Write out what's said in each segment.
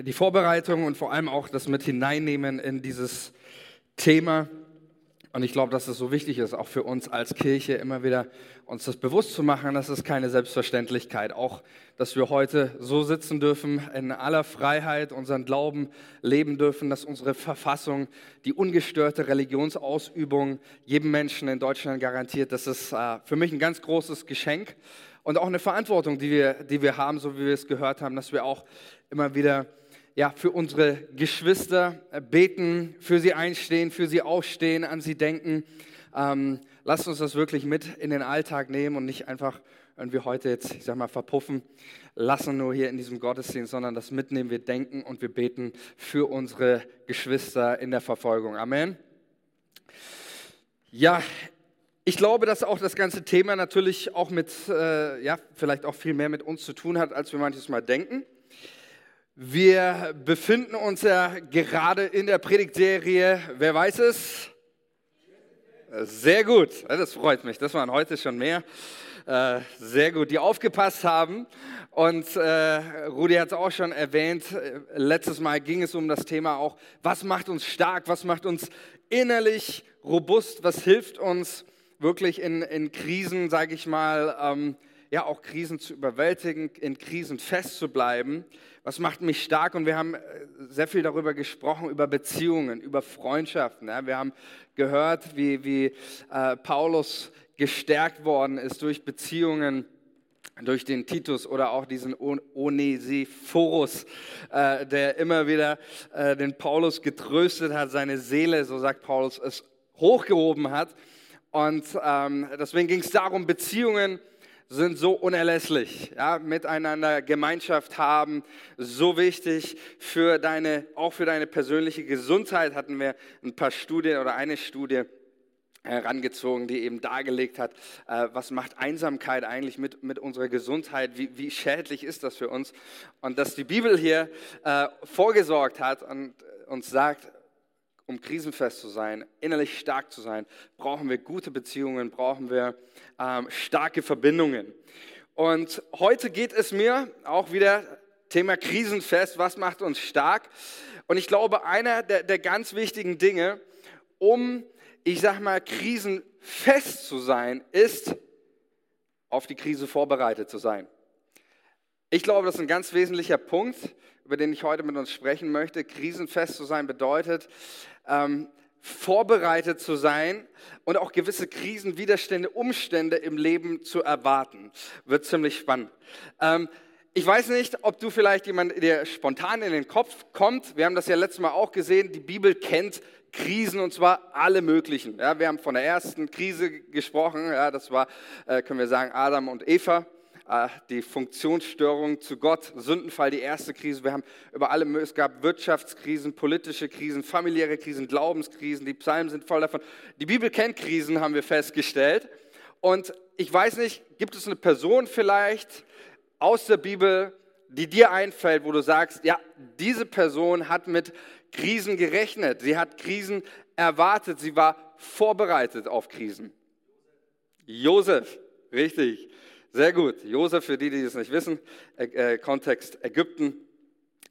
die Vorbereitung und vor allem auch das mit hineinnehmen in dieses Thema. Und ich glaube, dass es so wichtig ist, auch für uns als Kirche immer wieder uns das bewusst zu machen. Das ist keine Selbstverständlichkeit. Auch, dass wir heute so sitzen dürfen, in aller Freiheit unseren Glauben leben dürfen, dass unsere Verfassung die ungestörte Religionsausübung jedem Menschen in Deutschland garantiert. Das ist äh, für mich ein ganz großes Geschenk und auch eine Verantwortung, die wir, die wir haben, so wie wir es gehört haben, dass wir auch immer wieder ja, für unsere Geschwister äh, beten, für sie einstehen, für sie aufstehen, an sie denken. Ähm, lasst uns das wirklich mit in den Alltag nehmen und nicht einfach wir heute jetzt, ich sag mal, verpuffen lassen nur hier in diesem Gottesdienst, sondern das mitnehmen, wir denken und wir beten für unsere Geschwister in der Verfolgung. Amen. Ja, ich glaube, dass auch das ganze Thema natürlich auch mit, äh, ja, vielleicht auch viel mehr mit uns zu tun hat, als wir manches Mal denken. Wir befinden uns ja gerade in der Predigtserie, wer weiß es? Sehr gut, das freut mich, das waren heute schon mehr. Äh, sehr gut, die aufgepasst haben. Und äh, Rudi hat es auch schon erwähnt, letztes Mal ging es um das Thema auch, was macht uns stark, was macht uns innerlich robust, was hilft uns wirklich in, in Krisen, sage ich mal, ähm, ja auch Krisen zu überwältigen, in Krisen festzubleiben. Was macht mich stark? Und wir haben äh, sehr viel darüber gesprochen, über Beziehungen, über Freundschaften. Ja. Wir haben gehört, wie, wie äh, Paulus gestärkt worden ist durch Beziehungen durch den Titus oder auch diesen Onesiphorus, äh, der immer wieder äh, den Paulus getröstet hat, seine Seele, so sagt Paulus, es hochgehoben hat. Und ähm, deswegen ging es darum, Beziehungen sind so unerlässlich. Ja, miteinander Gemeinschaft haben, so wichtig für deine, auch für deine persönliche Gesundheit hatten wir ein paar Studien oder eine Studie herangezogen, die eben dargelegt hat, äh, was macht Einsamkeit eigentlich mit, mit unserer Gesundheit, wie, wie schädlich ist das für uns. Und dass die Bibel hier äh, vorgesorgt hat und uns sagt, um krisenfest zu sein, innerlich stark zu sein, brauchen wir gute Beziehungen, brauchen wir ähm, starke Verbindungen. Und heute geht es mir auch wieder Thema krisenfest, was macht uns stark? Und ich glaube, einer der, der ganz wichtigen Dinge, um, ich sag mal, krisenfest zu sein, ist, auf die Krise vorbereitet zu sein. Ich glaube, das ist ein ganz wesentlicher Punkt, über den ich heute mit uns sprechen möchte. Krisenfest zu sein bedeutet, ähm, vorbereitet zu sein und auch gewisse Krisen, Widerstände, Umstände im Leben zu erwarten. Wird ziemlich spannend. Ähm, ich weiß nicht, ob du vielleicht jemand, der spontan in den Kopf kommt. Wir haben das ja letztes Mal auch gesehen. Die Bibel kennt Krisen und zwar alle möglichen. Ja, wir haben von der ersten Krise gesprochen. Ja, das war, äh, können wir sagen, Adam und Eva. Äh, die Funktionsstörung zu Gott, Sündenfall, die erste Krise. Wir haben über alle, es gab Wirtschaftskrisen, politische Krisen, familiäre Krisen, Glaubenskrisen. Die Psalmen sind voll davon. Die Bibel kennt Krisen, haben wir festgestellt. Und ich weiß nicht, gibt es eine Person vielleicht aus der Bibel, die dir einfällt, wo du sagst, ja, diese Person hat mit Krisen gerechnet, sie hat Krisen erwartet, sie war vorbereitet auf Krisen. Josef, richtig. Sehr gut. Josef, für die, die es nicht wissen, äh, Kontext Ägypten,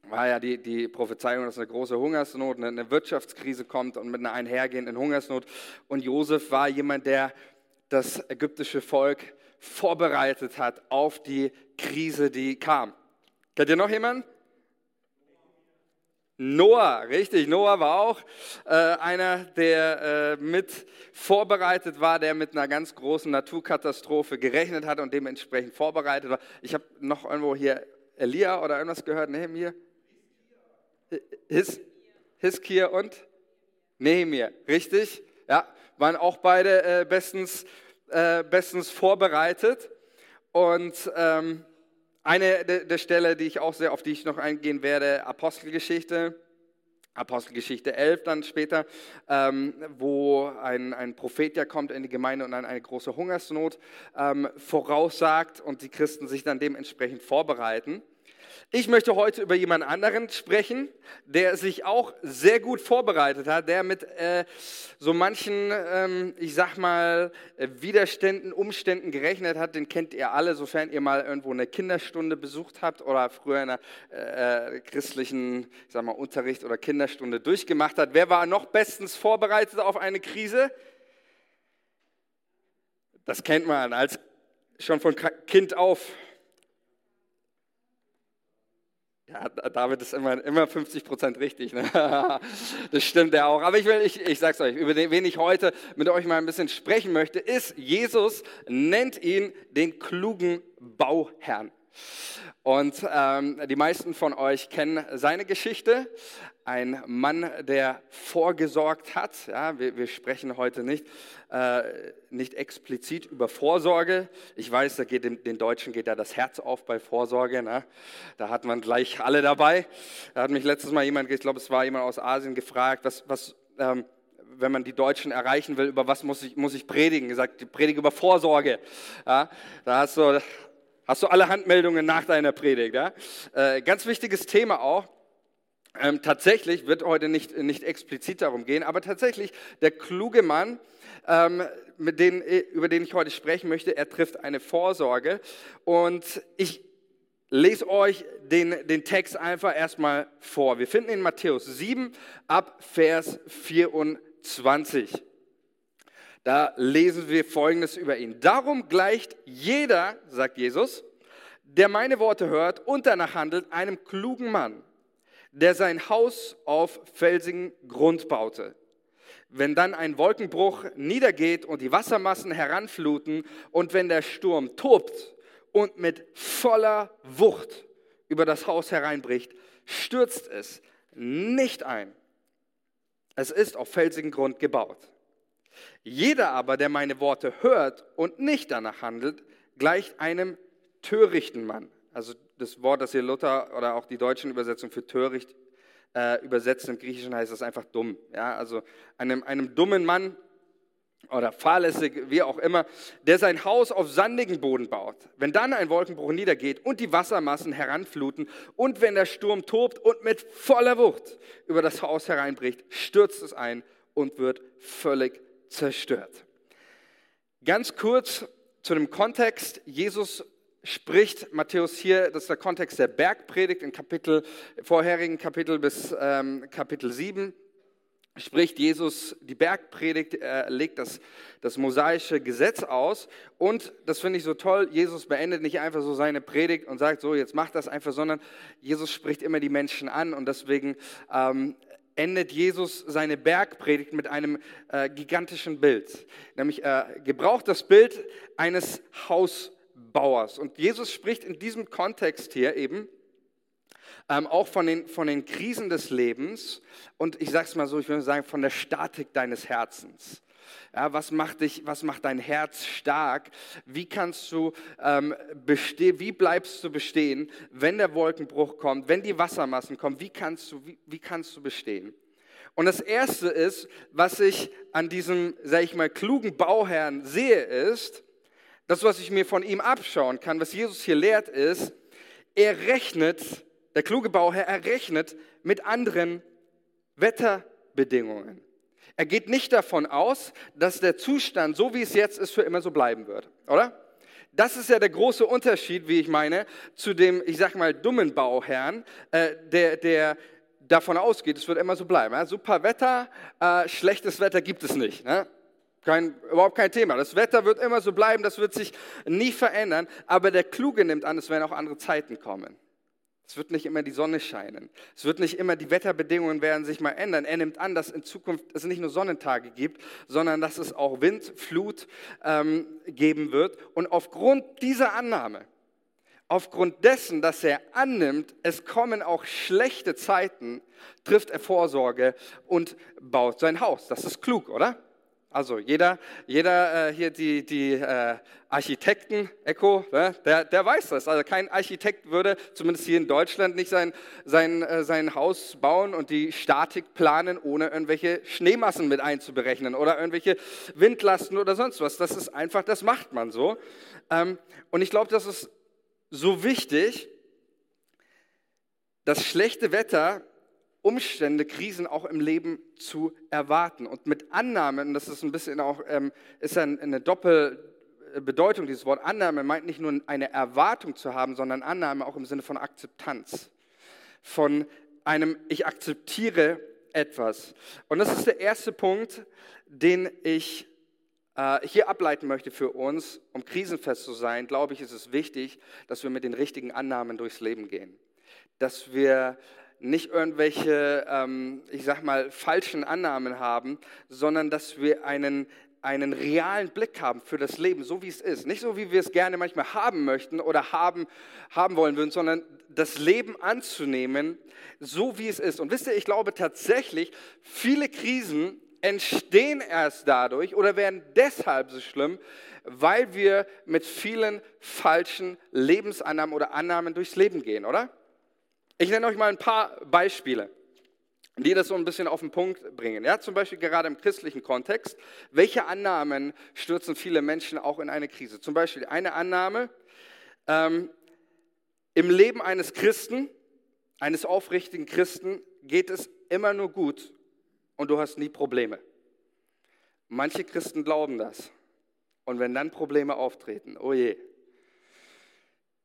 war ja die, die Prophezeiung, dass eine große Hungersnot, eine, eine Wirtschaftskrise kommt und mit einer einhergehenden Hungersnot. Und Josef war jemand, der das ägyptische Volk vorbereitet hat auf die Krise, die kam. Kennt ihr noch jemanden? Noah, richtig, Noah war auch äh, einer, der äh, mit vorbereitet war, der mit einer ganz großen Naturkatastrophe gerechnet hat und dementsprechend vorbereitet war. Ich habe noch irgendwo hier Elia oder irgendwas gehört, Nehemiah? His, Hiskia und Nehemiah, richtig? Ja, waren auch beide äh, bestens, äh, bestens vorbereitet und ähm, eine der Stelle, die ich auch sehr, auf die ich noch eingehen werde, Apostelgeschichte, Apostelgeschichte 11 dann später, ähm, wo ein, ein Prophet ja kommt in die Gemeinde und dann eine große Hungersnot ähm, voraussagt und die Christen sich dann dementsprechend vorbereiten. Ich möchte heute über jemand anderen sprechen, der sich auch sehr gut vorbereitet hat, der mit äh, so manchen, ähm, ich sag mal, Widerständen, Umständen gerechnet hat. Den kennt ihr alle, sofern ihr mal irgendwo eine Kinderstunde besucht habt oder früher in einer äh, christlichen, ich sag mal, Unterricht oder Kinderstunde durchgemacht hat. Wer war noch bestens vorbereitet auf eine Krise? Das kennt man als schon von Kind auf. Ja, David ist immer, immer 50 Prozent richtig. Ne? Das stimmt ja auch. Aber ich will, ich, ich sag's euch, über den, wen ich heute mit euch mal ein bisschen sprechen möchte, ist, Jesus nennt ihn den klugen Bauherrn. Und ähm, die meisten von euch kennen seine Geschichte. Ein Mann, der vorgesorgt hat. Ja, wir, wir sprechen heute nicht, äh, nicht explizit über Vorsorge. Ich weiß, da geht dem, den Deutschen geht da das Herz auf bei Vorsorge. Ne? Da hat man gleich alle dabei. Da hat mich letztes Mal jemand, ich glaube, es war jemand aus Asien, gefragt, was, was ähm, wenn man die Deutschen erreichen will, über was muss ich, muss ich predigen? Gesagt, die predige über Vorsorge. Ja, da hast du Hast du alle Handmeldungen nach deiner Predigt? Ja? Äh, ganz wichtiges Thema auch. Ähm, tatsächlich wird heute nicht, nicht explizit darum gehen, aber tatsächlich der kluge Mann, ähm, mit den, über den ich heute sprechen möchte, er trifft eine Vorsorge. Und ich lese euch den, den Text einfach erstmal vor. Wir finden in Matthäus 7 ab Vers 24. Da lesen wir Folgendes über ihn. Darum gleicht jeder, sagt Jesus, der meine Worte hört und danach handelt, einem klugen Mann, der sein Haus auf felsigen Grund baute. Wenn dann ein Wolkenbruch niedergeht und die Wassermassen heranfluten und wenn der Sturm tobt und mit voller Wucht über das Haus hereinbricht, stürzt es nicht ein. Es ist auf felsigen Grund gebaut. Jeder aber, der meine Worte hört und nicht danach handelt, gleicht einem törichten Mann. Also das Wort, das hier Luther oder auch die deutschen Übersetzungen für töricht äh, übersetzen im Griechischen heißt das einfach dumm. Ja, also einem, einem dummen Mann oder fahrlässig, wie auch immer, der sein Haus auf sandigen Boden baut. Wenn dann ein Wolkenbruch niedergeht und die Wassermassen heranfluten und wenn der Sturm tobt und mit voller Wucht über das Haus hereinbricht, stürzt es ein und wird völlig zerstört. Ganz kurz zu dem Kontext. Jesus spricht Matthäus hier, das ist der Kontext der Bergpredigt in Kapitel, vorherigen Kapitel bis ähm, Kapitel 7 spricht Jesus die Bergpredigt, er legt das, das mosaische Gesetz aus und das finde ich so toll, Jesus beendet nicht einfach so seine Predigt und sagt so, jetzt macht das einfach, sondern Jesus spricht immer die Menschen an und deswegen ähm, endet Jesus seine Bergpredigt mit einem äh, gigantischen Bild. Nämlich er äh, gebraucht das Bild eines Hausbauers. Und Jesus spricht in diesem Kontext hier eben ähm, auch von den, von den Krisen des Lebens und ich sage es mal so, ich würde sagen, von der Statik deines Herzens. Ja, was macht dich, was macht dein Herz stark? Wie kannst du ähm, bestehen, wie bleibst du bestehen, wenn der Wolkenbruch kommt, wenn die Wassermassen kommen? Wie kannst du, wie, wie kannst du bestehen? Und das erste ist, was ich an diesem, sag ich mal, klugen Bauherrn sehe, ist, das, was ich mir von ihm abschauen kann, was Jesus hier lehrt, ist, er rechnet, der kluge Bauherr, er rechnet mit anderen Wetterbedingungen. Er geht nicht davon aus, dass der Zustand, so wie es jetzt ist, für immer so bleiben wird, oder? Das ist ja der große Unterschied, wie ich meine, zu dem, ich sag mal, dummen Bauherrn, äh, der, der davon ausgeht, es wird immer so bleiben. Ja? Super Wetter, äh, schlechtes Wetter gibt es nicht. Ne? Kein, überhaupt kein Thema. Das Wetter wird immer so bleiben, das wird sich nie verändern. Aber der Kluge nimmt an, es werden auch andere Zeiten kommen. Es wird nicht immer die Sonne scheinen. Es wird nicht immer, die Wetterbedingungen werden sich mal ändern. Er nimmt an, dass in Zukunft es nicht nur Sonnentage gibt, sondern dass es auch Wind, Flut ähm, geben wird. Und aufgrund dieser Annahme, aufgrund dessen, dass er annimmt, es kommen auch schlechte Zeiten, trifft er Vorsorge und baut sein Haus. Das ist klug, oder? Also jeder, jeder äh, hier die, die äh, Architekten, Echo, ne, der, der weiß das. Also kein Architekt würde, zumindest hier in Deutschland, nicht sein, sein, äh, sein Haus bauen und die Statik planen, ohne irgendwelche Schneemassen mit einzuberechnen oder irgendwelche Windlasten oder sonst was. Das ist einfach, das macht man so. Ähm, und ich glaube, das ist so wichtig, das schlechte Wetter, Umstände, Krisen auch im Leben zu erwarten. Und mit Annahmen, das ist ein bisschen auch, ähm, ist eine Doppelbedeutung, dieses Wort Annahme meint nicht nur eine Erwartung zu haben, sondern Annahme auch im Sinne von Akzeptanz. Von einem, ich akzeptiere etwas. Und das ist der erste Punkt, den ich äh, hier ableiten möchte für uns, um krisenfest zu sein, glaube ich, ist es wichtig, dass wir mit den richtigen Annahmen durchs Leben gehen. Dass wir nicht irgendwelche, ähm, ich sag mal, falschen Annahmen haben, sondern dass wir einen, einen realen Blick haben für das Leben, so wie es ist. Nicht so, wie wir es gerne manchmal haben möchten oder haben, haben wollen würden, sondern das Leben anzunehmen, so wie es ist. Und wisst ihr, ich glaube tatsächlich, viele Krisen entstehen erst dadurch oder werden deshalb so schlimm, weil wir mit vielen falschen Lebensannahmen oder Annahmen durchs Leben gehen, oder? Ich nenne euch mal ein paar Beispiele, die das so ein bisschen auf den Punkt bringen. Ja, zum Beispiel gerade im christlichen Kontext. Welche Annahmen stürzen viele Menschen auch in eine Krise? Zum Beispiel eine Annahme, ähm, im Leben eines Christen, eines aufrichtigen Christen, geht es immer nur gut und du hast nie Probleme. Manche Christen glauben das. Und wenn dann Probleme auftreten, oh je.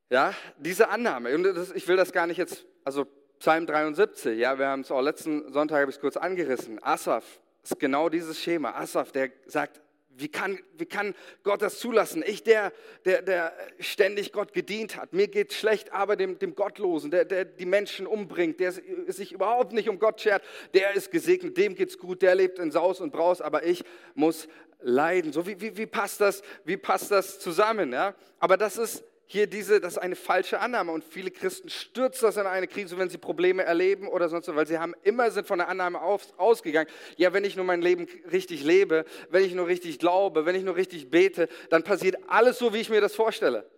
Ja, diese Annahme, und das, ich will das gar nicht jetzt, also Psalm 73, ja, wir haben es auch letzten Sonntag, habe ich es kurz angerissen. Asaf ist genau dieses Schema. Asaf, der sagt, wie kann, wie kann Gott das zulassen? Ich, der, der, der ständig Gott gedient hat, mir geht schlecht, aber dem, dem Gottlosen, der, der die Menschen umbringt, der sich überhaupt nicht um Gott schert, der ist gesegnet, dem geht's gut, der lebt in Saus und Braus, aber ich muss leiden. So wie, wie, wie, passt, das, wie passt das zusammen? Ja? Aber das ist hier diese, das ist eine falsche Annahme und viele Christen stürzen das in eine Krise, wenn sie Probleme erleben oder sonst so, weil sie haben immer sind von der Annahme auf, ausgegangen, ja, wenn ich nur mein Leben richtig lebe, wenn ich nur richtig glaube, wenn ich nur richtig bete, dann passiert alles so, wie ich mir das vorstelle.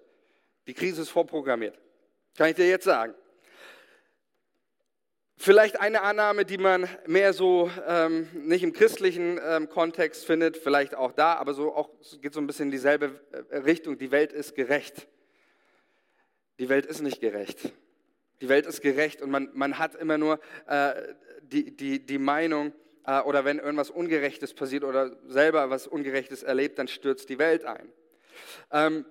Die Krise ist vorprogrammiert. Kann ich dir jetzt sagen. Vielleicht eine Annahme, die man mehr so ähm, nicht im christlichen ähm, Kontext findet, vielleicht auch da, aber so auch geht so ein bisschen in dieselbe äh, Richtung. Die Welt ist gerecht. Die Welt ist nicht gerecht. Die Welt ist gerecht und man, man hat immer nur äh, die, die, die Meinung, äh, oder wenn irgendwas Ungerechtes passiert oder selber was Ungerechtes erlebt, dann stürzt die Welt ein. Ähm,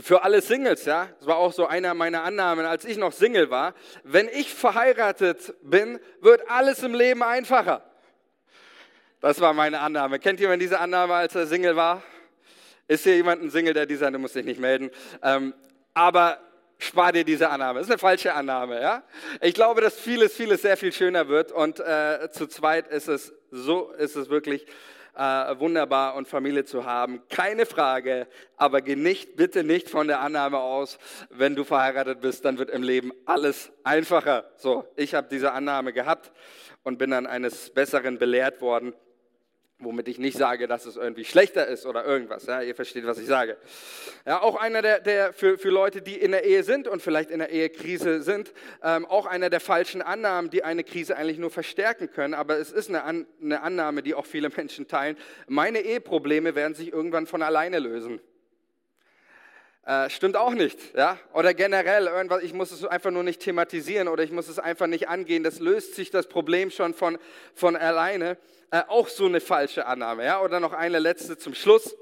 für alle Singles, ja, das war auch so einer meiner Annahmen, als ich noch Single war. Wenn ich verheiratet bin, wird alles im Leben einfacher. Das war meine Annahme. Kennt jemand diese Annahme, als er Single war? Ist hier jemand ein Single, der dieser, du musst dich nicht melden. Ähm, aber spar dir diese Annahme. Das ist eine falsche Annahme. Ja? Ich glaube, dass vieles, vieles sehr viel schöner wird und äh, zu zweit ist es so, ist es wirklich äh, wunderbar und Familie zu haben. Keine Frage, aber geh nicht, bitte nicht von der Annahme aus, wenn du verheiratet bist, dann wird im Leben alles einfacher. So, ich habe diese Annahme gehabt und bin dann eines Besseren belehrt worden womit ich nicht sage, dass es irgendwie schlechter ist oder irgendwas. Ja, ihr versteht, was ich sage. Ja, auch einer der, der für, für Leute, die in der Ehe sind und vielleicht in der Ehekrise sind, ähm, auch einer der falschen Annahmen, die eine Krise eigentlich nur verstärken können. Aber es ist eine, An eine Annahme, die auch viele Menschen teilen. Meine Eheprobleme werden sich irgendwann von alleine lösen. Äh, stimmt auch nicht, ja? Oder generell irgendwas, ich muss es einfach nur nicht thematisieren oder ich muss es einfach nicht angehen. Das löst sich das Problem schon von, von alleine. Äh, auch so eine falsche Annahme, ja? Oder noch eine letzte zum Schluss,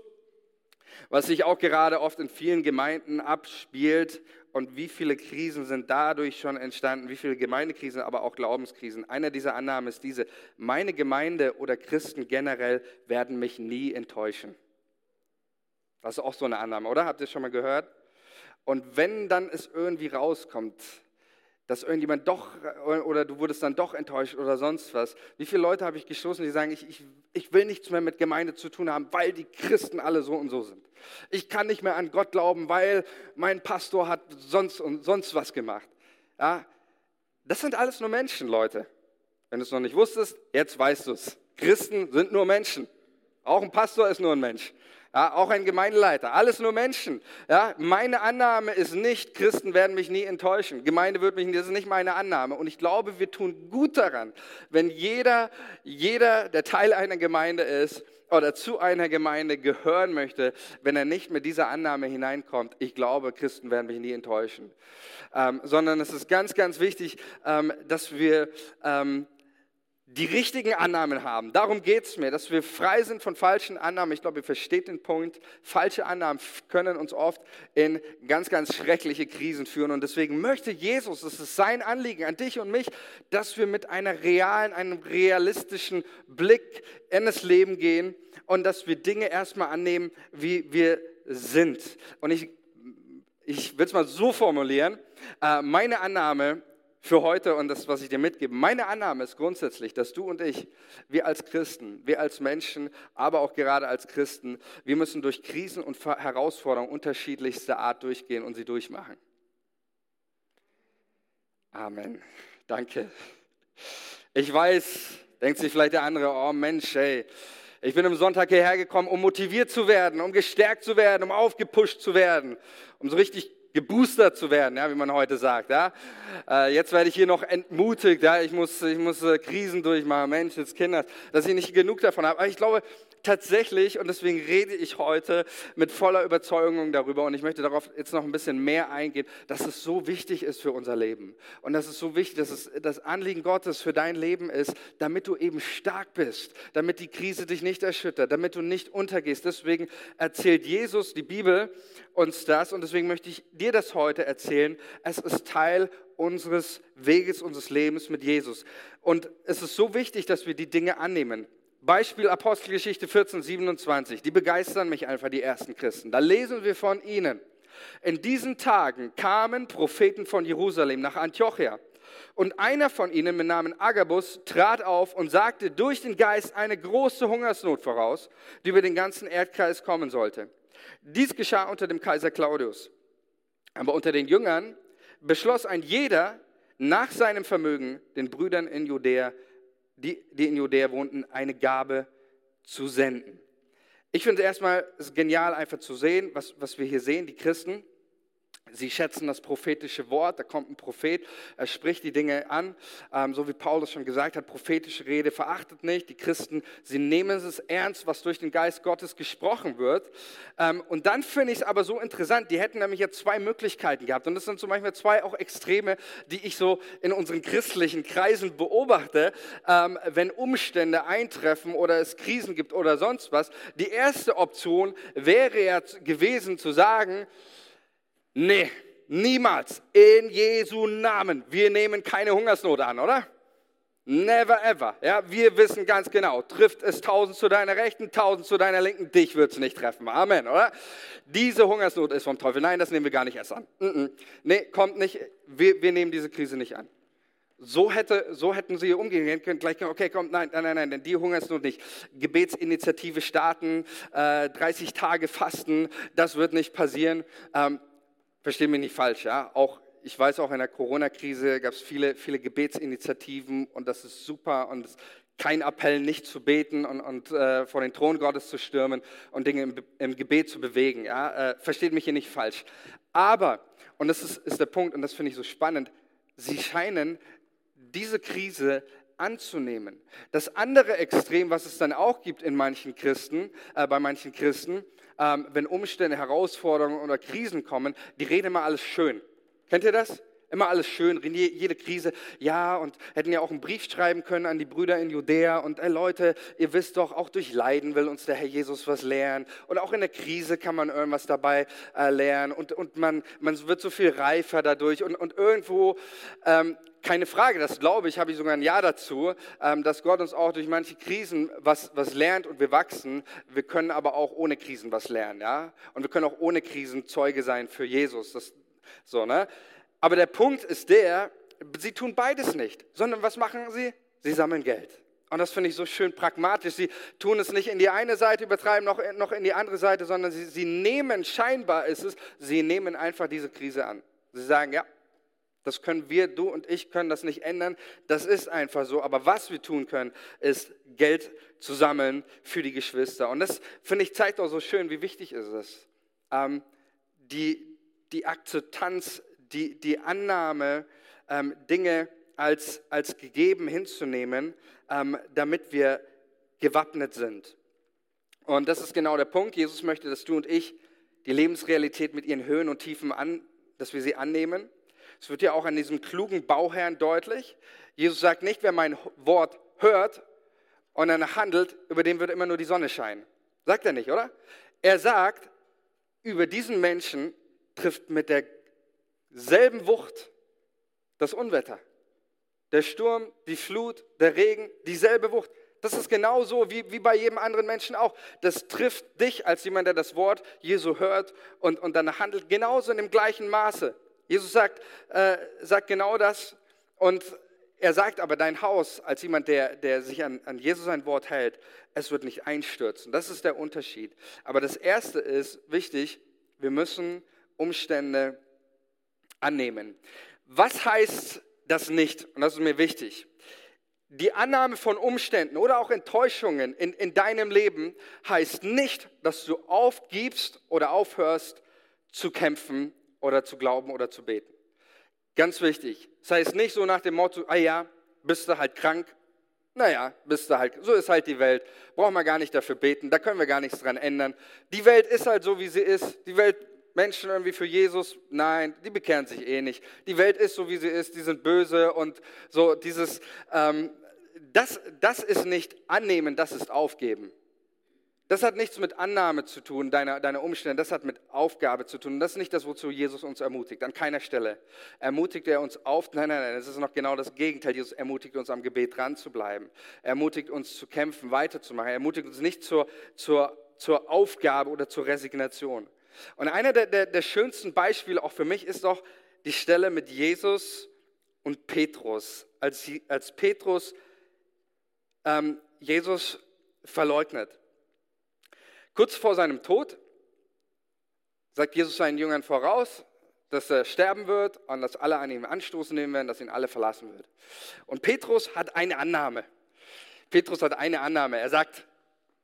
was sich auch gerade oft in vielen Gemeinden abspielt und wie viele Krisen sind dadurch schon entstanden, wie viele Gemeindekrisen, aber auch Glaubenskrisen. Einer dieser Annahmen ist diese, meine Gemeinde oder Christen generell werden mich nie enttäuschen. Das ist auch so eine Annahme, oder? Habt ihr schon mal gehört? Und wenn dann es irgendwie rauskommt, dass irgendjemand doch, oder du wurdest dann doch enttäuscht oder sonst was. Wie viele Leute habe ich gestoßen, die sagen, ich, ich, ich will nichts mehr mit Gemeinde zu tun haben, weil die Christen alle so und so sind. Ich kann nicht mehr an Gott glauben, weil mein Pastor hat sonst und sonst was gemacht. Ja, das sind alles nur Menschen, Leute. Wenn du es noch nicht wusstest, jetzt weißt du es. Christen sind nur Menschen. Auch ein Pastor ist nur ein Mensch. Ja, auch ein Gemeindeleiter, alles nur Menschen. Ja, meine Annahme ist nicht, Christen werden mich nie enttäuschen. Gemeinde wird mich das ist nicht meine Annahme. Und ich glaube, wir tun gut daran, wenn jeder, jeder, der Teil einer Gemeinde ist oder zu einer Gemeinde gehören möchte, wenn er nicht mit dieser Annahme hineinkommt, ich glaube, Christen werden mich nie enttäuschen. Ähm, sondern es ist ganz, ganz wichtig, ähm, dass wir ähm, die richtigen Annahmen haben. Darum geht es mir, dass wir frei sind von falschen Annahmen. Ich glaube, ihr versteht den Punkt. Falsche Annahmen können uns oft in ganz, ganz schreckliche Krisen führen. Und deswegen möchte Jesus, es ist sein Anliegen an dich und mich, dass wir mit einer realen, einem realistischen Blick in das Leben gehen und dass wir Dinge erstmal annehmen, wie wir sind. Und ich, ich will es mal so formulieren. Äh, meine Annahme für heute und das, was ich dir mitgebe. Meine Annahme ist grundsätzlich, dass du und ich, wir als Christen, wir als Menschen, aber auch gerade als Christen, wir müssen durch Krisen und Herausforderungen unterschiedlichster Art durchgehen und sie durchmachen. Amen. Danke. Ich weiß, denkt sich vielleicht der andere, oh Mensch, ey, ich bin am Sonntag hierher gekommen, um motiviert zu werden, um gestärkt zu werden, um aufgepusht zu werden, um so richtig geboostert zu werden, ja, wie man heute sagt. Ja. Äh, jetzt werde ich hier noch entmutigt, ja, ich muss, ich muss äh, Krisen durchmachen, Mensch, jetzt Kinder, dass ich nicht genug davon habe. Aber ich glaube, tatsächlich, und deswegen rede ich heute mit voller Überzeugung darüber, und ich möchte darauf jetzt noch ein bisschen mehr eingehen, dass es so wichtig ist für unser Leben. Und dass es so wichtig, dass es das Anliegen Gottes für dein Leben ist, damit du eben stark bist, damit die Krise dich nicht erschüttert, damit du nicht untergehst. Deswegen erzählt Jesus, die Bibel, uns das, und deswegen möchte ich dir das heute erzählen. Es ist Teil unseres Weges, unseres Lebens mit Jesus. Und es ist so wichtig, dass wir die Dinge annehmen. Beispiel Apostelgeschichte 14, 27. Die begeistern mich einfach, die ersten Christen. Da lesen wir von ihnen. In diesen Tagen kamen Propheten von Jerusalem nach Antiochia. Und einer von ihnen mit Namen Agabus trat auf und sagte durch den Geist eine große Hungersnot voraus, die über den ganzen Erdkreis kommen sollte. Dies geschah unter dem Kaiser Claudius. Aber unter den Jüngern beschloss ein jeder nach seinem Vermögen den Brüdern in Judäa die, die in Judäa wohnten, eine Gabe zu senden. Ich finde es erstmal genial, einfach zu sehen, was, was wir hier sehen, die Christen. Sie schätzen das prophetische Wort, da kommt ein Prophet, er spricht die Dinge an, ähm, so wie Paulus schon gesagt hat, prophetische Rede verachtet nicht. Die Christen, sie nehmen es ernst, was durch den Geist Gottes gesprochen wird. Ähm, und dann finde ich es aber so interessant, die hätten nämlich jetzt zwei Möglichkeiten gehabt. Und das sind zum Beispiel zwei auch Extreme, die ich so in unseren christlichen Kreisen beobachte, ähm, wenn Umstände eintreffen oder es Krisen gibt oder sonst was. Die erste Option wäre ja gewesen zu sagen, Nee, niemals. In Jesu Namen. Wir nehmen keine Hungersnot an, oder? Never ever. Ja, wir wissen ganz genau, trifft es tausend zu deiner Rechten, tausend zu deiner Linken, dich wird es nicht treffen. Amen, oder? Diese Hungersnot ist vom Teufel. Nein, das nehmen wir gar nicht erst an. Mm. Nee, kommt nicht. Wir, wir nehmen diese Krise nicht an. So, hätte, so hätten sie umgehen können, gleich, okay, komm, nein, nein, nein, nein, die Hungersnot nicht. Gebetsinitiative starten, äh, 30 Tage fasten, das wird nicht passieren. Ähm, Verstehe mich nicht falsch, ja. Auch ich weiß auch in der Corona-Krise gab es viele, viele Gebetsinitiativen und das ist super und kein Appell, nicht zu beten und, und äh, vor den Thron Gottes zu stürmen und Dinge im, im Gebet zu bewegen. Ja? Äh, versteht mich hier nicht falsch. Aber, und das ist, ist der Punkt und das finde ich so spannend, sie scheinen diese Krise anzunehmen. Das andere Extrem, was es dann auch gibt in manchen Christen, äh, bei manchen Christen, ähm, wenn Umstände, Herausforderungen oder Krisen kommen, die reden immer alles schön. Kennt ihr das? Immer alles schön, jede Krise. Ja, und hätten ja auch einen Brief schreiben können an die Brüder in Judäa. Und ey Leute, ihr wisst doch, auch durch Leiden will uns der Herr Jesus was lernen. Und auch in der Krise kann man irgendwas dabei äh, lernen. Und, und man, man wird so viel reifer dadurch. Und, und irgendwo ähm, keine Frage, das glaube ich, habe ich sogar ein Ja dazu, ähm, dass Gott uns auch durch manche Krisen was, was lernt und wir wachsen. Wir können aber auch ohne Krisen was lernen, ja. Und wir können auch ohne Krisen Zeuge sein für Jesus. Das, so, ne? Aber der Punkt ist der, sie tun beides nicht, sondern was machen sie? Sie sammeln Geld. Und das finde ich so schön pragmatisch. Sie tun es nicht in die eine Seite, übertreiben noch, noch in die andere Seite, sondern sie, sie nehmen, scheinbar ist es, sie nehmen einfach diese Krise an. Sie sagen, ja, Das können wir, du und ich können das nicht ändern. Das ist einfach so. Aber was wir tun können, ist Geld zu sammeln für die Geschwister. Und das, finde ich, zeigt auch so schön, wie wichtig ist es. Ähm, die, die Akzeptanz, die, die Annahme, ähm, Dinge als, als gegeben hinzunehmen, ähm, damit wir gewappnet sind. Und das ist genau der Punkt. Jesus möchte, dass du und ich die Lebensrealität mit ihren Höhen und Tiefen an, dass wir sie annehmen. Es wird ja auch an diesem klugen Bauherrn deutlich. Jesus sagt nicht, wer mein Wort hört und dann handelt, über den wird immer nur die Sonne scheinen. Sagt er nicht, oder? Er sagt, über diesen Menschen trifft mit derselben Wucht das Unwetter. Der Sturm, die Flut, der Regen, dieselbe Wucht. Das ist genauso wie, wie bei jedem anderen Menschen auch. Das trifft dich als jemand, der das Wort Jesu hört und, und dann handelt, genauso in dem gleichen Maße. Jesus sagt, äh, sagt genau das und er sagt aber, dein Haus, als jemand, der, der sich an, an Jesus sein Wort hält, es wird nicht einstürzen. Das ist der Unterschied. Aber das Erste ist wichtig, wir müssen Umstände annehmen. Was heißt das nicht? Und das ist mir wichtig. Die Annahme von Umständen oder auch Enttäuschungen in, in deinem Leben heißt nicht, dass du aufgibst oder aufhörst zu kämpfen oder zu glauben oder zu beten. Ganz wichtig. Das heißt nicht so nach dem Motto, ah ja, bist du halt krank. Naja, bist du halt, so ist halt die Welt. Brauchen wir gar nicht dafür beten, da können wir gar nichts dran ändern. Die Welt ist halt so, wie sie ist. Die Welt Menschen irgendwie für Jesus, nein, die bekehren sich eh nicht. Die Welt ist so, wie sie ist, die sind böse und so dieses, ähm, das, das ist nicht annehmen, das ist aufgeben. Das hat nichts mit Annahme zu tun, deine, deine Umstände, das hat mit Aufgabe zu tun. Das ist nicht das, wozu Jesus uns ermutigt, an keiner Stelle. Ermutigt er uns auf, nein, nein, nein, es ist noch genau das Gegenteil. Jesus ermutigt uns am Gebet dran zu bleiben. Er ermutigt uns zu kämpfen, weiterzumachen. Er ermutigt uns nicht zur, zur, zur Aufgabe oder zur Resignation. Und einer der, der, der schönsten Beispiele auch für mich ist doch die Stelle mit Jesus und Petrus. Als, als Petrus ähm, Jesus verleugnet. Kurz vor seinem Tod sagt Jesus seinen Jüngern voraus, dass er sterben wird und dass alle an ihm Anstoß nehmen werden, dass ihn alle verlassen wird. Und Petrus hat eine Annahme. Petrus hat eine Annahme. Er sagt,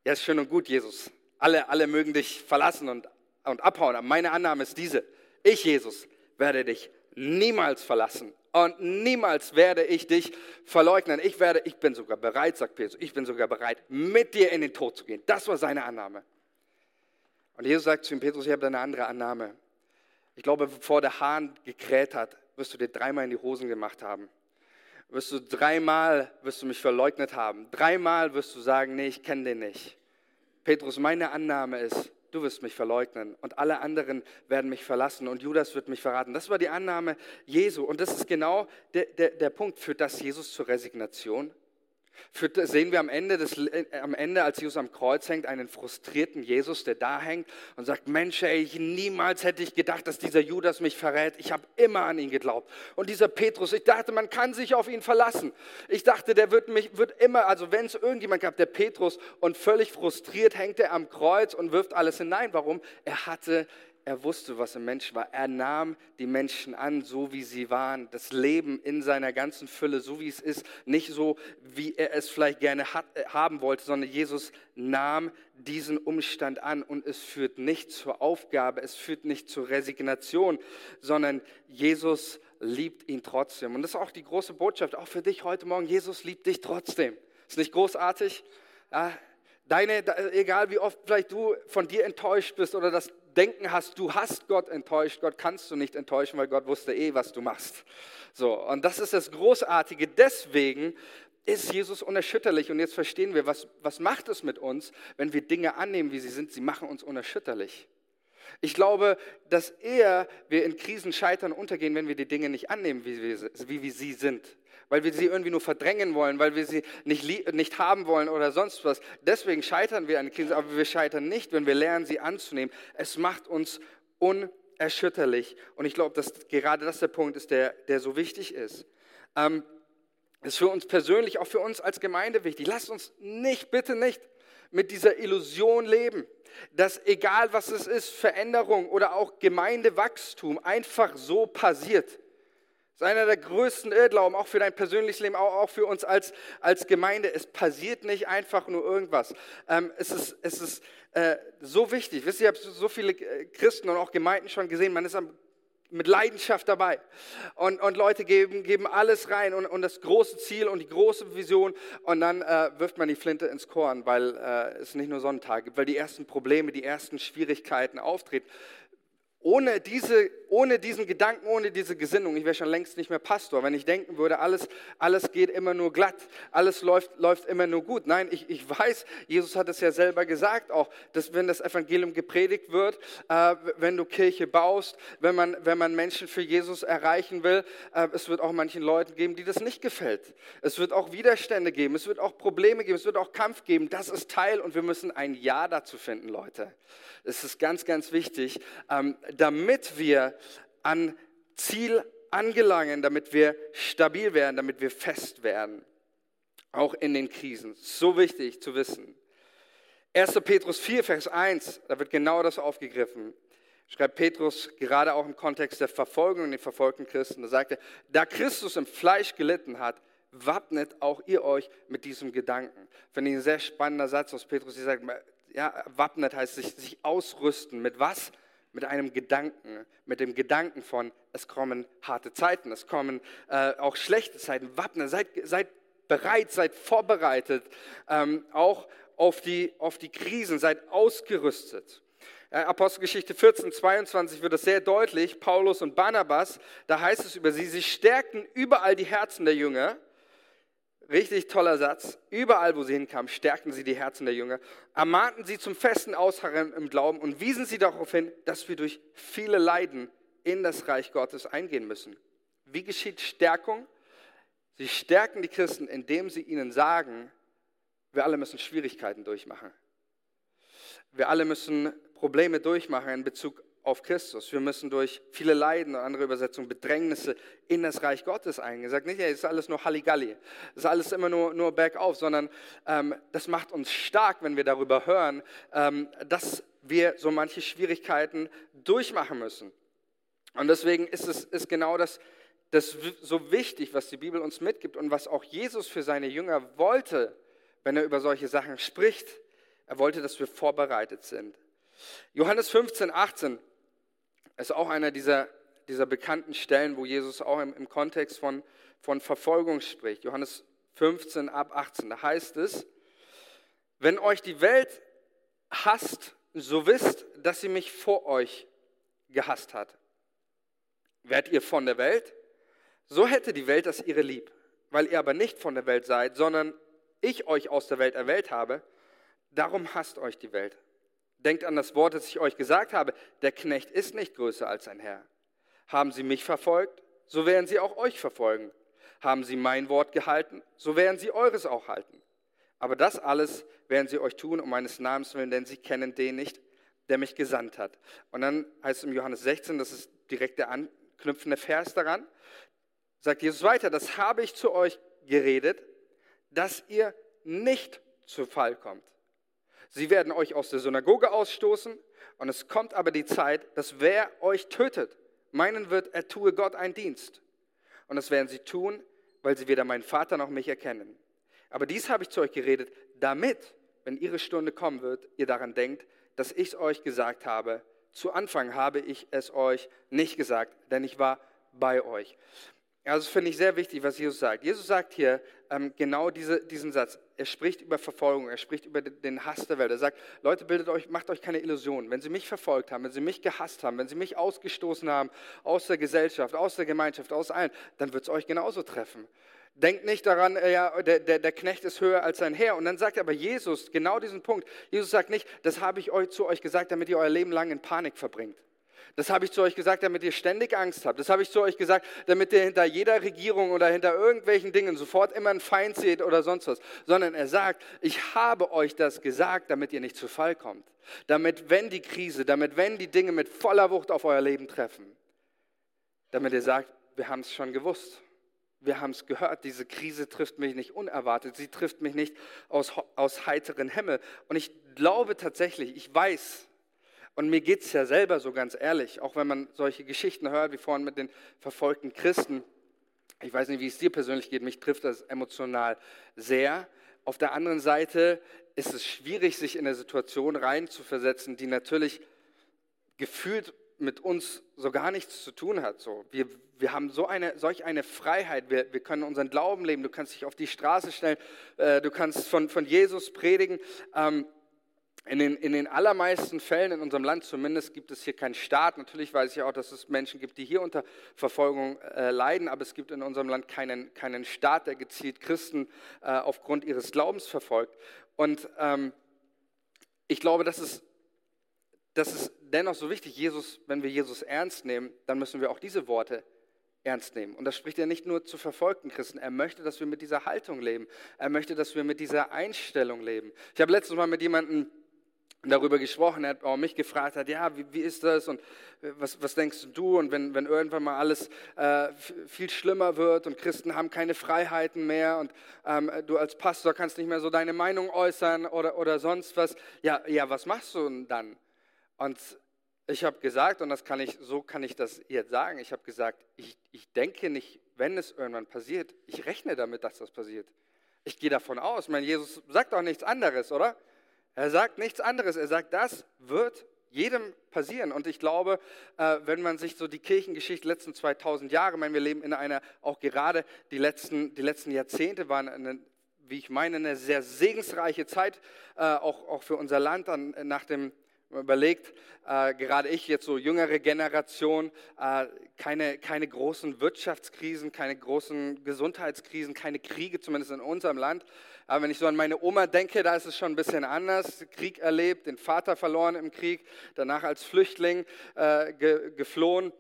ja, ist schön und gut, Jesus. Alle, alle mögen dich verlassen und, und abhauen. Aber meine Annahme ist diese. Ich, Jesus, werde dich niemals verlassen und niemals werde ich dich verleugnen. Ich werde, ich bin sogar bereit, sagt Petrus, ich bin sogar bereit, mit dir in den Tod zu gehen. Das war seine Annahme. Und Jesus sagt zu ihm, Petrus, ich habe eine andere Annahme. Ich glaube, bevor der Hahn gekräht hat, wirst du dir dreimal in die Hosen gemacht haben. Wirst du dreimal, wirst du mich verleugnet haben. Dreimal wirst du sagen, nee, ich kenne den nicht. Petrus, meine Annahme ist, du wirst mich verleugnen und alle anderen werden mich verlassen und Judas wird mich verraten. Das war die Annahme Jesu und das ist genau der, der, der Punkt. Führt das Jesus zur Resignation? Sehen wir am Ende, des, äh, am Ende, als Jesus am Kreuz hängt, einen frustrierten Jesus, der da hängt und sagt, Mensch, ey, ich, niemals hätte ich gedacht, dass dieser Judas mich verrät. Ich habe immer an ihn geglaubt. Und dieser Petrus, ich dachte, man kann sich auf ihn verlassen. Ich dachte, der wird mich, wird immer, also wenn es irgendjemand gab, der Petrus, und völlig frustriert hängt er am Kreuz und wirft alles hinein. Warum? Er hatte er wusste, was ein Mensch war. Er nahm die Menschen an, so wie sie waren. Das Leben in seiner ganzen Fülle, so wie es ist. Nicht so, wie er es vielleicht gerne hat, äh, haben wollte, sondern Jesus nahm diesen Umstand an und es führt nicht zur Aufgabe, es führt nicht zur Resignation, sondern Jesus liebt ihn trotzdem. Und das ist auch die große Botschaft, auch für dich heute Morgen. Jesus liebt dich trotzdem. Ist nicht großartig? Ja, deine, egal wie oft vielleicht du von dir enttäuscht bist oder das Denken hast, du hast Gott enttäuscht. Gott kannst du nicht enttäuschen, weil Gott wusste eh, was du machst. So, und das ist das Großartige. Deswegen ist Jesus unerschütterlich. Und jetzt verstehen wir, was, was macht es mit uns, wenn wir Dinge annehmen, wie sie sind. Sie machen uns unerschütterlich. Ich glaube, dass eher wir in Krisen scheitern, untergehen, wenn wir die Dinge nicht annehmen, wie wir, wie wir sie sind weil wir sie irgendwie nur verdrängen wollen, weil wir sie nicht, nicht haben wollen oder sonst was. Deswegen scheitern wir an Krise, aber wir scheitern nicht, wenn wir lernen, sie anzunehmen. Es macht uns unerschütterlich. Und ich glaube, dass gerade das der Punkt ist, der, der so wichtig ist. Ähm, ist für uns persönlich, auch für uns als Gemeinde wichtig. Lasst uns nicht, bitte nicht mit dieser Illusion leben, dass egal was es ist, Veränderung oder auch Gemeindewachstum einfach so passiert ist einer der größten Irrglauben, auch für dein persönliches Leben, auch, für uns als, als Gemeinde. Es passiert nicht einfach nur irgendwas. Ähm, es ist, es ist äh, so wichtig. Wisst ihr, ich habe so viele äh, Christen und auch Gemeinden schon gesehen, man ist am, mit Leidenschaft dabei. Und, und Leute geben, geben alles rein und, und das große Ziel und die große Vision. Und dann äh, wirft man die Flinte ins Korn, weil äh, es nicht nur Sonntag gibt, weil die ersten Probleme, die ersten Schwierigkeiten auftreten. Ohne, diese, ohne diesen Gedanken, ohne diese Gesinnung, ich wäre schon längst nicht mehr Pastor, wenn ich denken würde, alles, alles geht immer nur glatt, alles läuft, läuft immer nur gut. Nein, ich, ich weiß, Jesus hat es ja selber gesagt auch, dass wenn das Evangelium gepredigt wird, äh, wenn du Kirche baust, wenn man, wenn man Menschen für Jesus erreichen will, äh, es wird auch manchen Leuten geben, die das nicht gefällt. Es wird auch Widerstände geben, es wird auch Probleme geben, es wird auch Kampf geben. Das ist Teil und wir müssen ein Ja dazu finden, Leute. Es ist ganz, ganz wichtig, ähm, damit wir an Ziel angelangen, damit wir stabil werden, damit wir fest werden, auch in den Krisen. So wichtig zu wissen. 1. Petrus 4, Vers 1, da wird genau das aufgegriffen. Schreibt Petrus gerade auch im Kontext der Verfolgung und den verfolgten Christen. Da sagt er, da Christus im Fleisch gelitten hat, wappnet auch ihr euch mit diesem Gedanken. Finde ich ein sehr spannender Satz aus Petrus. Die sagt, ja, wappnet heißt sich, sich ausrüsten. Mit was? Mit einem Gedanken. Mit dem Gedanken von, es kommen harte Zeiten, es kommen äh, auch schlechte Zeiten. Wappnen, seid, seid bereit, seid vorbereitet, ähm, auch auf die, auf die Krisen, seid ausgerüstet. Apostelgeschichte 14, 22 wird das sehr deutlich. Paulus und Barnabas, da heißt es über sie, sie stärkten überall die Herzen der Jünger Richtig toller Satz. Überall, wo sie hinkamen, stärkten sie die Herzen der Jünger, ermahnten sie zum festen Ausharren im Glauben und wiesen sie darauf hin, dass wir durch viele Leiden in das Reich Gottes eingehen müssen. Wie geschieht Stärkung? Sie stärken die Christen, indem sie ihnen sagen, wir alle müssen Schwierigkeiten durchmachen. Wir alle müssen Probleme durchmachen in Bezug auf Christus. Wir müssen durch viele Leiden und andere Übersetzungen Bedrängnisse in das Reich Gottes eingehen. Sagt nicht, es ist alles nur Halligalli, es ist alles immer nur, nur bergauf, sondern ähm, das macht uns stark, wenn wir darüber hören, ähm, dass wir so manche Schwierigkeiten durchmachen müssen. Und deswegen ist es ist genau das, das so wichtig, was die Bibel uns mitgibt und was auch Jesus für seine Jünger wollte, wenn er über solche Sachen spricht. Er wollte, dass wir vorbereitet sind. Johannes 15, 18 ist auch einer dieser, dieser bekannten Stellen, wo Jesus auch im, im Kontext von, von Verfolgung spricht. Johannes 15 ab 18. Da heißt es, wenn euch die Welt hasst, so wisst, dass sie mich vor euch gehasst hat. Werdet ihr von der Welt? So hätte die Welt das ihre lieb. Weil ihr aber nicht von der Welt seid, sondern ich euch aus der Welt erwählt habe, darum hasst euch die Welt. Denkt an das Wort, das ich euch gesagt habe. Der Knecht ist nicht größer als sein Herr. Haben sie mich verfolgt, so werden sie auch euch verfolgen. Haben sie mein Wort gehalten, so werden sie eures auch halten. Aber das alles werden sie euch tun um meines Namens willen, denn sie kennen den nicht, der mich gesandt hat. Und dann heißt es im Johannes 16, das ist direkt der anknüpfende Vers daran, sagt Jesus weiter, das habe ich zu euch geredet, dass ihr nicht zu Fall kommt. Sie werden euch aus der Synagoge ausstoßen und es kommt aber die Zeit, dass wer euch tötet, meinen wird, er tue Gott einen Dienst. Und das werden sie tun, weil sie weder meinen Vater noch mich erkennen. Aber dies habe ich zu euch geredet, damit, wenn ihre Stunde kommen wird, ihr daran denkt, dass ich es euch gesagt habe. Zu Anfang habe ich es euch nicht gesagt, denn ich war bei euch. Also finde ich sehr wichtig, was Jesus sagt. Jesus sagt hier ähm, genau diese, diesen Satz. Er spricht über Verfolgung, er spricht über den Hass der Welt. Er sagt, Leute, bildet euch, macht euch keine Illusionen. Wenn sie mich verfolgt haben, wenn sie mich gehasst haben, wenn sie mich ausgestoßen haben aus der Gesellschaft, aus der Gemeinschaft, aus allen, dann wird es euch genauso treffen. Denkt nicht daran, äh, ja, der, der, der Knecht ist höher als sein Herr. Und dann sagt aber Jesus genau diesen Punkt. Jesus sagt nicht, das habe ich euch zu euch gesagt, damit ihr euer Leben lang in Panik verbringt. Das habe ich zu euch gesagt, damit ihr ständig Angst habt. Das habe ich zu euch gesagt, damit ihr hinter jeder Regierung oder hinter irgendwelchen Dingen sofort immer einen Feind seht oder sonst was. Sondern er sagt, ich habe euch das gesagt, damit ihr nicht zu Fall kommt. Damit, wenn die Krise, damit, wenn die Dinge mit voller Wucht auf euer Leben treffen, damit ihr sagt, wir haben es schon gewusst. Wir haben es gehört, diese Krise trifft mich nicht unerwartet, sie trifft mich nicht aus, aus heiteren Himmel. Und ich glaube tatsächlich, ich weiß, und mir geht es ja selber so ganz ehrlich, auch wenn man solche Geschichten hört, wie vorhin mit den verfolgten Christen, Ich weiß nicht, wie es dir persönlich geht, mich trifft das emotional sehr. Auf der anderen Seite ist es schwierig, sich in eine Situation reinzuversetzen, die natürlich gefühlt mit uns so gar nichts zu tun hat. So. Wir, wir haben so eine, solch eine Freiheit, wir, wir können unseren Glauben leben, du kannst dich auf die Straße stellen, äh, du kannst von, von Jesus predigen. Ähm, in den, in den allermeisten Fällen in unserem Land zumindest gibt es hier keinen Staat. Natürlich weiß ich auch, dass es Menschen gibt, die hier unter Verfolgung äh, leiden, aber es gibt in unserem Land keinen, keinen Staat, der gezielt Christen äh, aufgrund ihres Glaubens verfolgt. Und ähm, ich glaube, das ist, das ist dennoch so wichtig. Jesus, wenn wir Jesus ernst nehmen, dann müssen wir auch diese Worte ernst nehmen. Und das spricht er nicht nur zu verfolgten Christen. Er möchte, dass wir mit dieser Haltung leben. Er möchte, dass wir mit dieser Einstellung leben. Ich habe letztes Mal mit jemandem darüber gesprochen, hat auch mich gefragt, hat, ja, wie, wie ist das und äh, was, was denkst du und wenn, wenn irgendwann mal alles äh, viel schlimmer wird und Christen haben keine Freiheiten mehr und ähm, du als Pastor kannst nicht mehr so deine Meinung äußern oder, oder sonst was, ja, ja, was machst du denn dann? Und ich habe gesagt, und das kann ich, so kann ich das jetzt sagen, ich habe gesagt, ich, ich denke nicht, wenn es irgendwann passiert, ich rechne damit, dass das passiert. Ich gehe davon aus, mein Jesus sagt auch nichts anderes, oder? Er sagt nichts anderes. Er sagt, das wird jedem passieren. Und ich glaube, äh, wenn man sich so die Kirchengeschichte letzten 2000 Jahre, meine, wir leben in einer, auch gerade die letzten, die letzten Jahrzehnte waren eine, wie ich meine, eine sehr segensreiche Zeit, äh, auch, auch für unser Land dann nach dem überlegt, äh, gerade ich jetzt so jüngere Generation, äh, keine, keine großen Wirtschaftskrisen, keine großen Gesundheitskrisen, keine Kriege, zumindest in unserem Land. Aber wenn ich so an meine Oma denke, da ist es schon ein bisschen anders. Krieg erlebt, den Vater verloren im Krieg, danach als Flüchtling äh, ge, geflohen.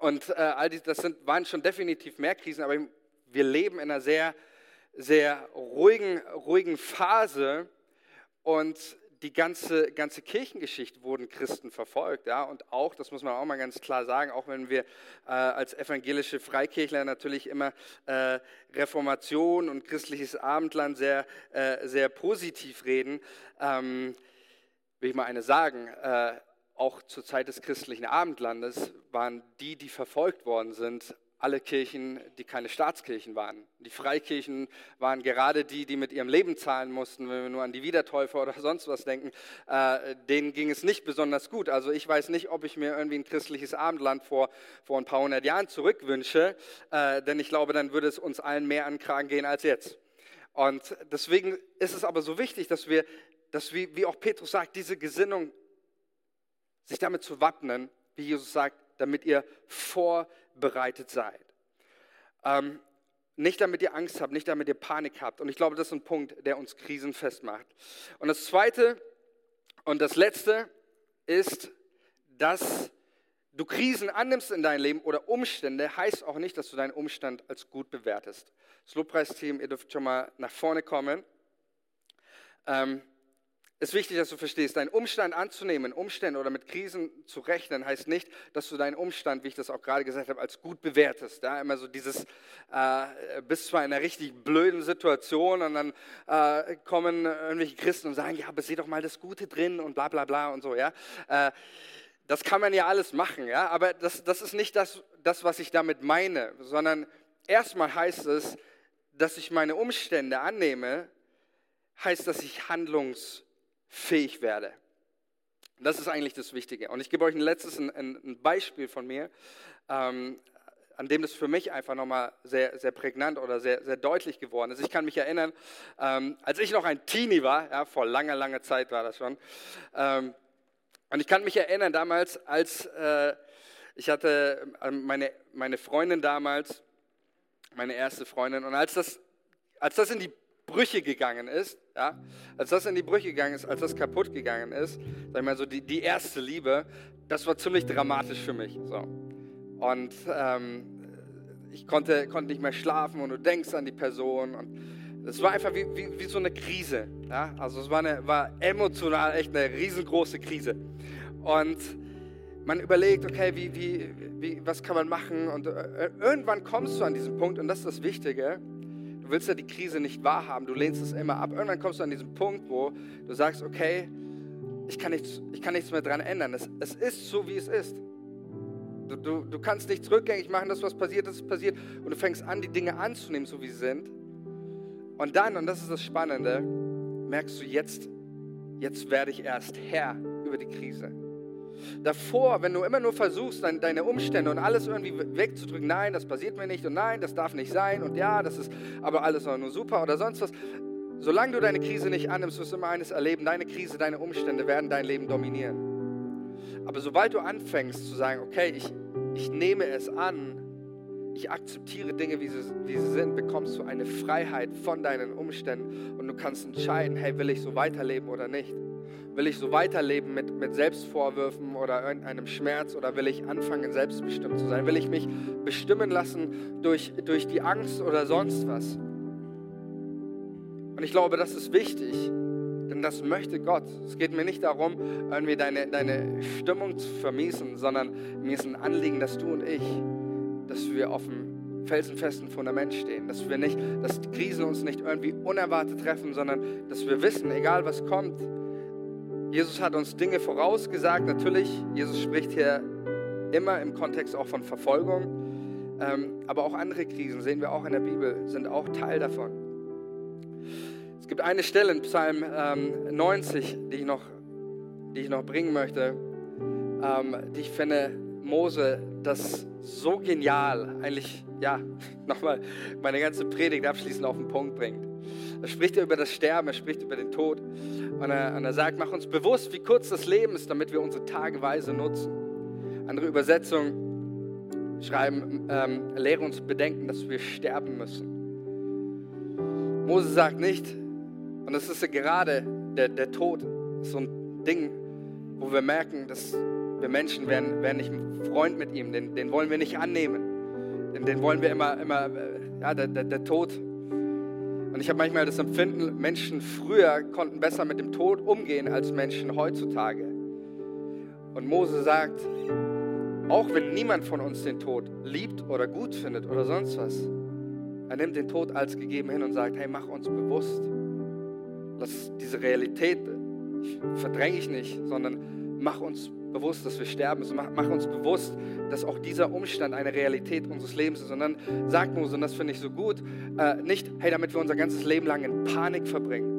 Und äh, all die, das sind, waren schon definitiv mehr Krisen, aber wir leben in einer sehr, sehr ruhigen, ruhigen Phase. Und die ganze, ganze Kirchengeschichte wurden Christen verfolgt. Ja? Und auch, das muss man auch mal ganz klar sagen, auch wenn wir äh, als evangelische Freikirchler natürlich immer äh, Reformation und christliches Abendland sehr, äh, sehr positiv reden, ähm, will ich mal eine sagen. Äh, auch zur Zeit des christlichen Abendlandes waren die, die verfolgt worden sind, alle Kirchen, die keine Staatskirchen waren. Die Freikirchen waren gerade die, die mit ihrem Leben zahlen mussten, wenn wir nur an die Wiedertäufer oder sonst was denken. Äh, denen ging es nicht besonders gut. Also ich weiß nicht, ob ich mir irgendwie ein christliches Abendland vor, vor ein paar hundert Jahren zurückwünsche, äh, denn ich glaube, dann würde es uns allen mehr an Kragen gehen als jetzt. Und deswegen ist es aber so wichtig, dass wir, dass wir, wie auch Petrus sagt, diese Gesinnung, sich damit zu wappnen, wie Jesus sagt, damit ihr vorbereitet seid. Ähm, nicht damit ihr Angst habt, nicht damit ihr Panik habt. Und ich glaube, das ist ein Punkt, der uns krisenfest macht. Und das Zweite und das Letzte ist, dass du Krisen annimmst in deinem Leben oder Umstände, heißt auch nicht, dass du deinen Umstand als gut bewertest. Das Lobpreisteam, ihr dürft schon mal nach vorne kommen. Ähm, ist wichtig, dass du verstehst, deinen Umstand anzunehmen, Umstände oder mit Krisen zu rechnen, heißt nicht, dass du deinen Umstand, wie ich das auch gerade gesagt habe, als gut bewertest. Ja, immer so dieses, äh, bist zwar in einer richtig blöden Situation und dann äh, kommen irgendwelche Christen und sagen, ja, aber sieh doch mal das Gute drin und bla bla bla und so, ja. Äh, das kann man ja alles machen, ja, aber das, das ist nicht das, das, was ich damit meine, sondern erstmal heißt es, dass ich meine Umstände annehme, heißt, dass ich handlungs fähig werde. Das ist eigentlich das Wichtige. Und ich gebe euch ein letztes ein, ein Beispiel von mir, ähm, an dem das für mich einfach nochmal sehr, sehr prägnant oder sehr, sehr deutlich geworden ist. Ich kann mich erinnern, ähm, als ich noch ein Teenie war, ja, vor langer, langer Zeit war das schon, ähm, und ich kann mich erinnern damals, als äh, ich hatte äh, meine, meine Freundin damals, meine erste Freundin, und als das, als das in die Brüche gegangen ist, ja, als das in die Brüche gegangen ist, als das kaputt gegangen ist, sag ich mal so, die, die erste Liebe, das war ziemlich dramatisch für mich. So. Und ähm, ich konnte, konnte nicht mehr schlafen und du denkst an die Person und es war einfach wie, wie, wie so eine Krise. Ja? Also es war, eine, war emotional echt eine riesengroße Krise. Und man überlegt, okay, wie, wie, wie, was kann man machen? Und äh, irgendwann kommst du an diesen Punkt und das ist das Wichtige Du willst ja die Krise nicht wahrhaben, du lehnst es immer ab. Irgendwann kommst du an diesen Punkt, wo du sagst, okay, ich kann nichts, ich kann nichts mehr daran ändern. Es, es ist so, wie es ist. Du, du, du kannst nicht rückgängig machen, das, was passiert ist, ist passiert. Und du fängst an, die Dinge anzunehmen, so wie sie sind. Und dann, und das ist das Spannende, merkst du, jetzt, jetzt werde ich erst Herr über die Krise. Davor, wenn du immer nur versuchst, deine Umstände und alles irgendwie wegzudrücken, nein, das passiert mir nicht und nein, das darf nicht sein und ja, das ist aber alles nur super oder sonst was. Solange du deine Krise nicht annimmst, wirst du immer eines erleben, deine Krise, deine Umstände werden dein Leben dominieren. Aber sobald du anfängst zu sagen, okay, ich, ich nehme es an, ich akzeptiere Dinge, wie sie, wie sie sind, bekommst du eine Freiheit von deinen Umständen und du kannst entscheiden, hey, will ich so weiterleben oder nicht? Will ich so weiterleben mit, mit Selbstvorwürfen oder irgendeinem Schmerz oder will ich anfangen, selbstbestimmt zu sein? Will ich mich bestimmen lassen durch, durch die Angst oder sonst was? Und ich glaube, das ist wichtig, denn das möchte Gott. Es geht mir nicht darum, irgendwie deine, deine Stimmung zu vermiesen, sondern mir ist ein Anliegen, dass du und ich, dass wir auf dem felsenfesten Fundament stehen. Dass wir nicht, dass Krisen uns nicht irgendwie unerwartet treffen, sondern dass wir wissen, egal was kommt, Jesus hat uns Dinge vorausgesagt. Natürlich, Jesus spricht hier immer im Kontext auch von Verfolgung. Ähm, aber auch andere Krisen sehen wir auch in der Bibel, sind auch Teil davon. Es gibt eine Stelle in Psalm ähm, 90, die ich, noch, die ich noch bringen möchte, ähm, die ich finde, Mose das so genial, eigentlich, ja, nochmal meine ganze Predigt abschließend auf den Punkt bringt. Er spricht über das Sterben, er spricht über den Tod und er, und er sagt, mach uns bewusst, wie kurz das Leben ist, damit wir unsere Tage weise nutzen. Andere Übersetzungen schreiben, ähm, lehre uns bedenken, dass wir sterben müssen. Mose sagt nicht, und das ist ja gerade der, der Tod, so ein Ding, wo wir merken, dass wir Menschen werden, werden nicht Freund mit ihm, den, den wollen wir nicht annehmen. Den, den wollen wir immer, immer ja, der, der, der Tod. Und ich habe manchmal das Empfinden, Menschen früher konnten besser mit dem Tod umgehen als Menschen heutzutage. Und Mose sagt, auch wenn niemand von uns den Tod liebt oder gut findet oder sonst was, er nimmt den Tod als gegeben hin und sagt, hey, mach uns bewusst, Lass diese Realität, verdränge ich nicht, sondern mach uns bewusst, dass wir sterben müssen. Mach, uns bewusst, dass auch dieser Umstand eine Realität unseres Lebens ist. Und dann sagt Mose, und das finde ich so gut, äh, nicht, hey, damit wir unser ganzes Leben lang in Panik verbringen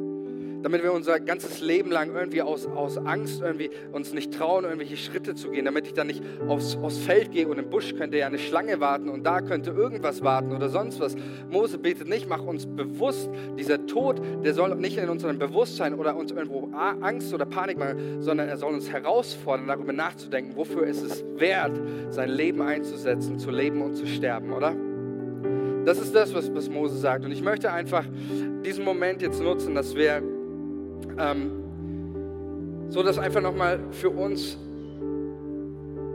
damit wir unser ganzes Leben lang irgendwie aus, aus Angst irgendwie uns nicht trauen, irgendwelche Schritte zu gehen, damit ich dann nicht aufs, aufs Feld gehe und im Busch könnte ja eine Schlange warten und da könnte irgendwas warten oder sonst was. Mose betet nicht, mach uns bewusst, dieser Tod, der soll nicht in unserem Bewusstsein oder uns irgendwo Angst oder Panik machen, sondern er soll uns herausfordern, darüber nachzudenken, wofür ist es wert, sein Leben einzusetzen, zu leben und zu sterben, oder? Das ist das, was, was Mose sagt. Und ich möchte einfach diesen Moment jetzt nutzen, dass wir ähm, so das einfach nochmal für uns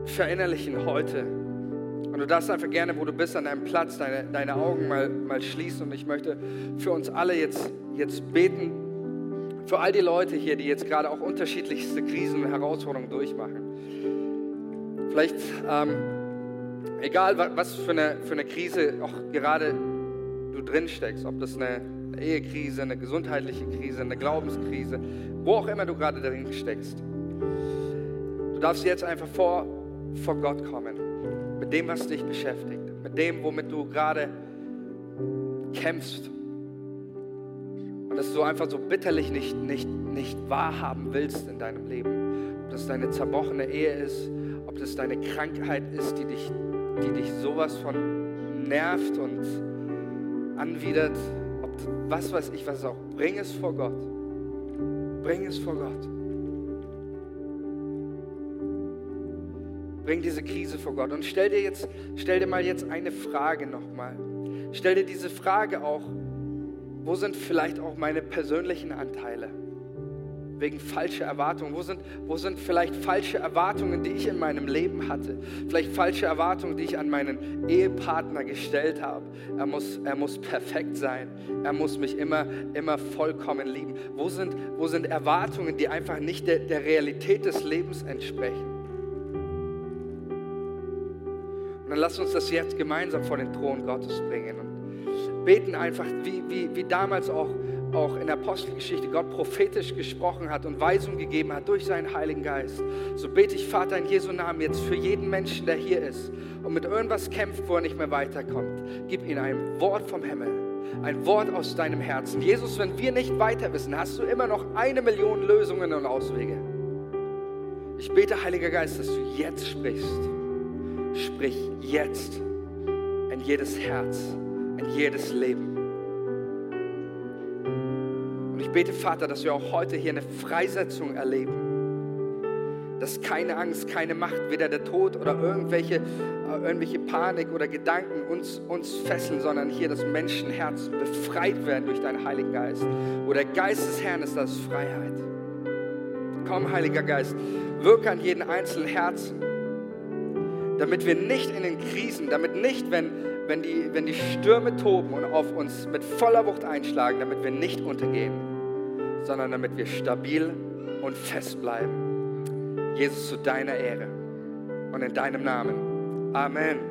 verinnerlichen heute. Und du darfst einfach gerne, wo du bist, an deinem Platz deine, deine Augen mal, mal schließen. Und ich möchte für uns alle jetzt, jetzt beten, für all die Leute hier, die jetzt gerade auch unterschiedlichste Krisen und Herausforderungen durchmachen. Vielleicht, ähm, egal was für eine, für eine Krise auch gerade du drin steckst, ob das eine eine Ehekrise, eine gesundheitliche Krise, eine Glaubenskrise, wo auch immer du gerade drin steckst. Du darfst jetzt einfach vor, vor Gott kommen, mit dem, was dich beschäftigt, mit dem, womit du gerade kämpfst. Und dass du einfach so bitterlich nicht, nicht, nicht wahrhaben willst in deinem Leben. Ob das deine zerbrochene Ehe ist, ob das deine Krankheit ist, die dich, die dich sowas von nervt und anwidert was weiß ich, was auch. Bring es vor Gott. Bring es vor Gott. Bring diese Krise vor Gott. Und stell dir jetzt, stell dir mal jetzt eine Frage nochmal. Stell dir diese Frage auch, wo sind vielleicht auch meine persönlichen Anteile? Wegen falscher Erwartungen? Wo sind, wo sind vielleicht falsche Erwartungen, die ich in meinem Leben hatte? Vielleicht falsche Erwartungen, die ich an meinen Ehepartner gestellt habe. Er muss, er muss perfekt sein. Er muss mich immer, immer vollkommen lieben. Wo sind, wo sind Erwartungen, die einfach nicht der, der Realität des Lebens entsprechen? Und dann lass uns das jetzt gemeinsam vor den Thron Gottes bringen und beten einfach, wie, wie, wie damals auch auch in der Apostelgeschichte Gott prophetisch gesprochen hat und Weisung gegeben hat durch seinen Heiligen Geist. So bete ich, Vater, in Jesu Namen jetzt für jeden Menschen, der hier ist und mit irgendwas kämpft, wo er nicht mehr weiterkommt. Gib ihm ein Wort vom Himmel, ein Wort aus deinem Herzen. Jesus, wenn wir nicht weiter wissen, hast du immer noch eine Million Lösungen und Auswege. Ich bete, Heiliger Geist, dass du jetzt sprichst. Sprich jetzt in jedes Herz, in jedes Leben. Bete, Vater, dass wir auch heute hier eine Freisetzung erleben. Dass keine Angst, keine Macht, weder der Tod oder irgendwelche, äh, irgendwelche Panik oder Gedanken uns, uns fesseln, sondern hier das Menschenherz befreit werden durch deinen Heiligen Geist. Wo der Geist des Herrn ist, das ist Freiheit. Komm, Heiliger Geist, wirke an jeden einzelnen Herzen, damit wir nicht in den Krisen, damit nicht, wenn, wenn, die, wenn die Stürme toben und auf uns mit voller Wucht einschlagen, damit wir nicht untergehen, sondern damit wir stabil und fest bleiben. Jesus, zu deiner Ehre und in deinem Namen. Amen.